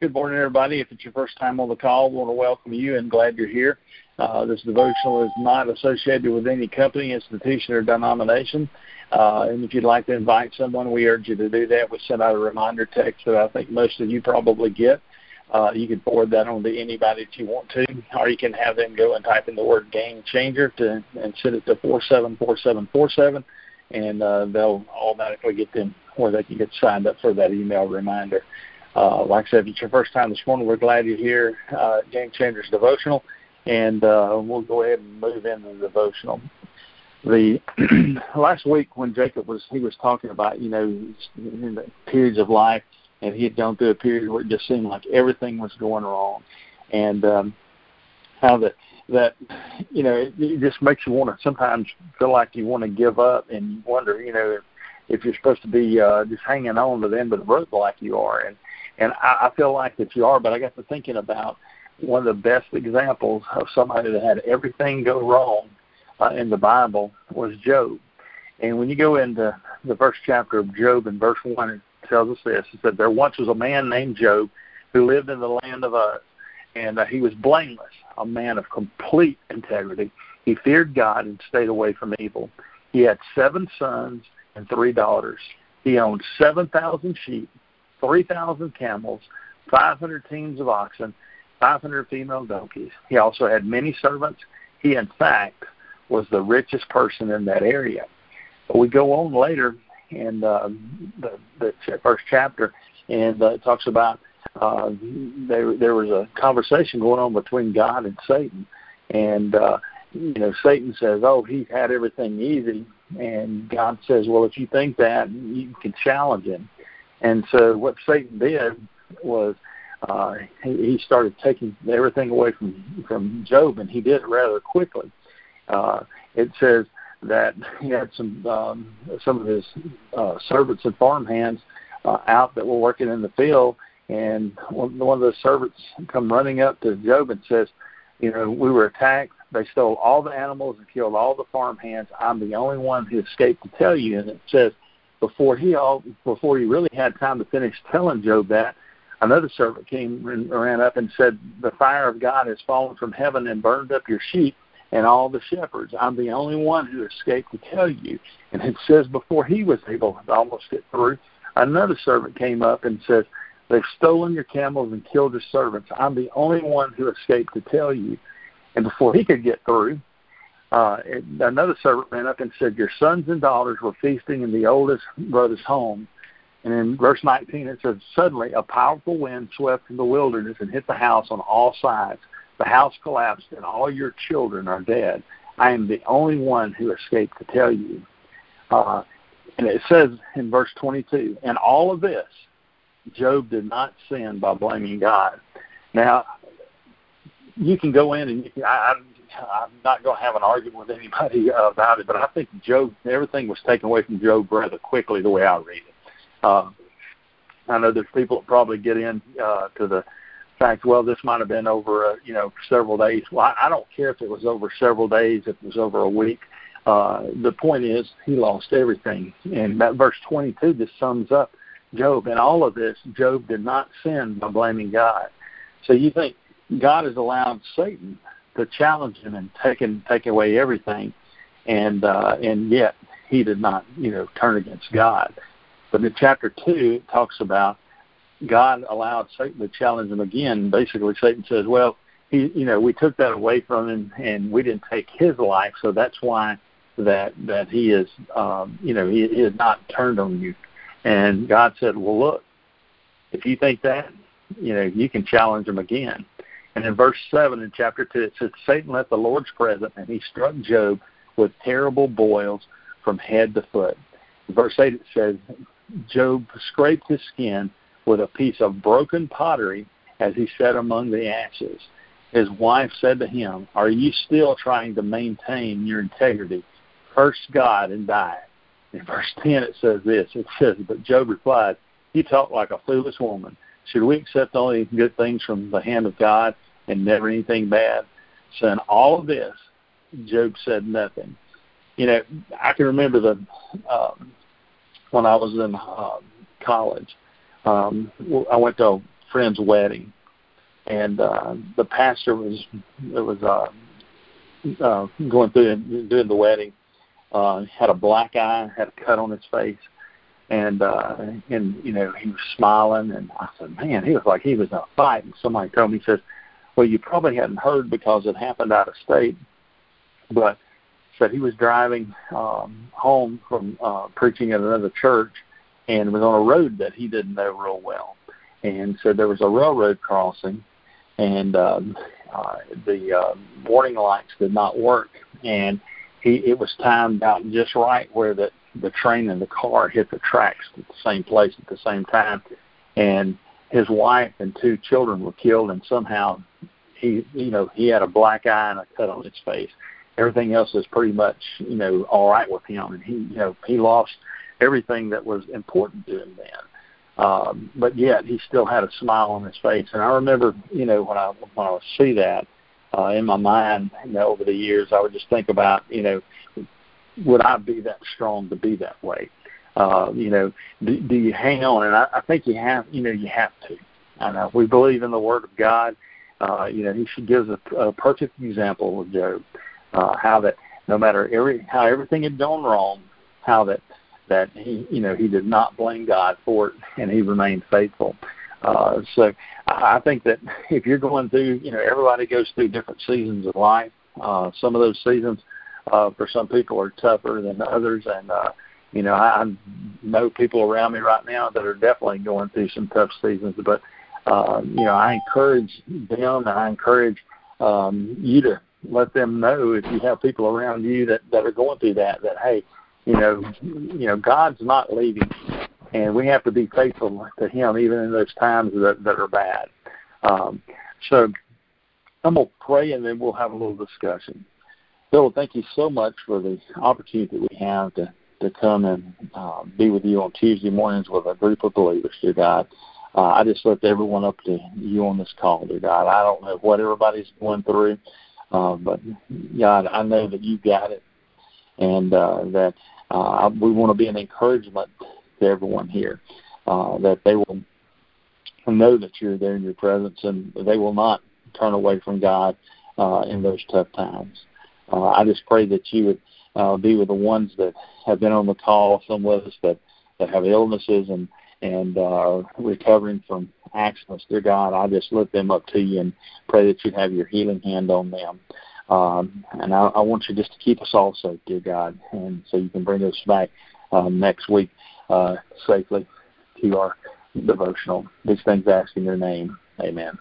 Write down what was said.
Good morning, everybody. If it's your first time on the call, we want to welcome you and glad you're here. Uh, this devotional is not associated with any company, institution, or denomination. Uh, and if you'd like to invite someone, we urge you to do that. We send out a reminder text that I think most of you probably get. Uh, you can forward that on to anybody that you want to, or you can have them go and type in the word game changer to and send it to 474747, and uh, they'll automatically get them where they can get signed up for that email reminder. Uh, like I said, if it's your first time this morning, we're glad you're here. Uh, Game Changers Devotional, and uh, we'll go ahead and move into the devotional. The last week when Jacob was he was talking about you know in the periods of life, and he had gone through a period where it just seemed like everything was going wrong, and um, how that that you know it, it just makes you want to sometimes feel like you want to give up, and you wonder you know if you're supposed to be uh, just hanging on to the end of the rope like you are, and and I, I feel like that you are. But I got to thinking about one of the best examples of somebody that had everything go wrong uh, in the Bible was Job. And when you go into the first chapter of Job in verse 1, it tells us this. It said, There once was a man named Job who lived in the land of Uz, and uh, he was blameless, a man of complete integrity. He feared God and stayed away from evil. He had seven sons and three daughters. He owned 7,000 sheep 3,000 camels, 500 teams of oxen, 500 female donkeys. He also had many servants. He, in fact, was the richest person in that area. But we go on later in uh, the, the first chapter, and uh, it talks about uh, there, there was a conversation going on between God and Satan. And, uh, you know, Satan says, oh, he had everything easy. And God says, well, if you think that, you can challenge him. And so what Satan did was uh, he, he started taking everything away from from Job, and he did it rather quickly. Uh, it says that he had some um, some of his uh, servants and farm hands uh, out that were working in the field, and one, one of the servants come running up to Job and says, "You know, we were attacked. They stole all the animals and killed all the farm hands. I'm the only one who escaped to tell you." And it says before he all before he really had time to finish telling Job that, another servant came and ran up and said, "The fire of God has fallen from heaven and burned up your sheep and all the shepherds. I'm the only one who escaped to tell you." And it says before he was able to almost get through, another servant came up and said, "They've stolen your camels and killed your servants. I'm the only one who escaped to tell you." And before he could get through, uh, another servant ran up and said, Your sons and daughters were feasting in the oldest brother's home. And in verse 19 it says, Suddenly a powerful wind swept from the wilderness and hit the house on all sides. The house collapsed, and all your children are dead. I am the only one who escaped to tell you. Uh, and it says in verse 22, and all of this, Job did not sin by blaming God. Now, you can go in and you can, I, I'm not going to have an argument with anybody about it, but I think Job, everything was taken away from Job rather quickly the way I read it. Uh, I know there's people that probably get in uh, to the fact, well, this might have been over, uh, you know, several days. Well, I, I don't care if it was over several days, if it was over a week. Uh, the point is, he lost everything, and that verse 22 just sums up Job. And all of this, Job did not sin by blaming God. So you think God has allowed Satan to challenge him and taking take away everything, and uh, and yet he did not, you know, turn against God. But in chapter two, it talks about God allowed Satan to challenge him again. Basically, Satan says, "Well, he, you know, we took that away from him, and we didn't take his life, so that's why that that he is, um, you know, he, he has not turned on you." And God said, "Well, look, if you think that, you know, you can challenge him again." And in verse 7 in chapter 2, it says, Satan left the Lord's presence, and he struck Job with terrible boils from head to foot. Verse 8, it says, Job scraped his skin with a piece of broken pottery as he sat among the ashes. His wife said to him, Are you still trying to maintain your integrity? Curse God and die. In verse 10, it says this It says, But Job replied, You talk like a foolish woman. Should we accept only good things from the hand of God and never anything bad? So in all of this, Job said nothing. You know, I can remember the um, when I was in uh, college. Um, I went to a friend's wedding, and uh, the pastor was it was uh, uh, going through and doing the wedding. Uh, had a black eye, had a cut on his face, and uh, and you know he was smiling, and I said, man, he was like he was in a fight. And somebody told me, he says, well, you probably hadn't heard because it happened out of state, but said he was driving um, home from uh, preaching at another church, and was on a road that he didn't know real well, and so there was a railroad crossing, and um, uh, the uh, warning lights did not work, and he it was timed out just right where the the train and the car hit the tracks at the same place at the same time, and his wife and two children were killed, and somehow he you know he had a black eye and a cut on his face. Everything else is pretty much you know all right with him, and he you know he lost everything that was important to him then. Um, but yet he still had a smile on his face. And I remember, you know, when I when I would see that uh, in my mind, you know, over the years, I would just think about, you know, would I be that strong to be that way? Uh, you know, do, do you hang on? And I, I think you have, you know, you have to. I know we believe in the Word of God. Uh, you know, He gives a, a perfect example of Job, uh, how that no matter every how everything had gone wrong, how that that he, you know, he did not blame God for it, and he remained faithful. Uh, so I think that if you're going through, you know, everybody goes through different seasons of life. Uh, some of those seasons uh, for some people are tougher than others, and uh, you know, I, I know people around me right now that are definitely going through some tough seasons. But uh, you know, I encourage them, I encourage um, you to let them know if you have people around you that that are going through that, that hey, you know, you know, God's not leaving, and we have to be faithful to Him even in those times that that are bad. Um, so I'm gonna pray, and then we'll have a little discussion. Bill, thank you so much for the opportunity that we have to to come and uh, be with you on Tuesday mornings with a group of believers, dear God. Uh, I just lift everyone up to you on this call, dear God. I don't know what everybody's going through, uh, but God, I know that you got it, and uh, that uh, we want to be an encouragement to everyone here uh, that they will know that you're there in your presence and they will not turn away from God uh, in those tough times. Uh, I just pray that you would uh, be with the ones that have been on the call, some of us that, that have illnesses and and uh, recovering from accidents. Dear God, I just lift them up to you and pray that you have your healing hand on them. Um, and I, I want you just to keep us all safe, dear God, and so you can bring us back um, next week uh, safely to our devotional. These things ask in your name. Amen.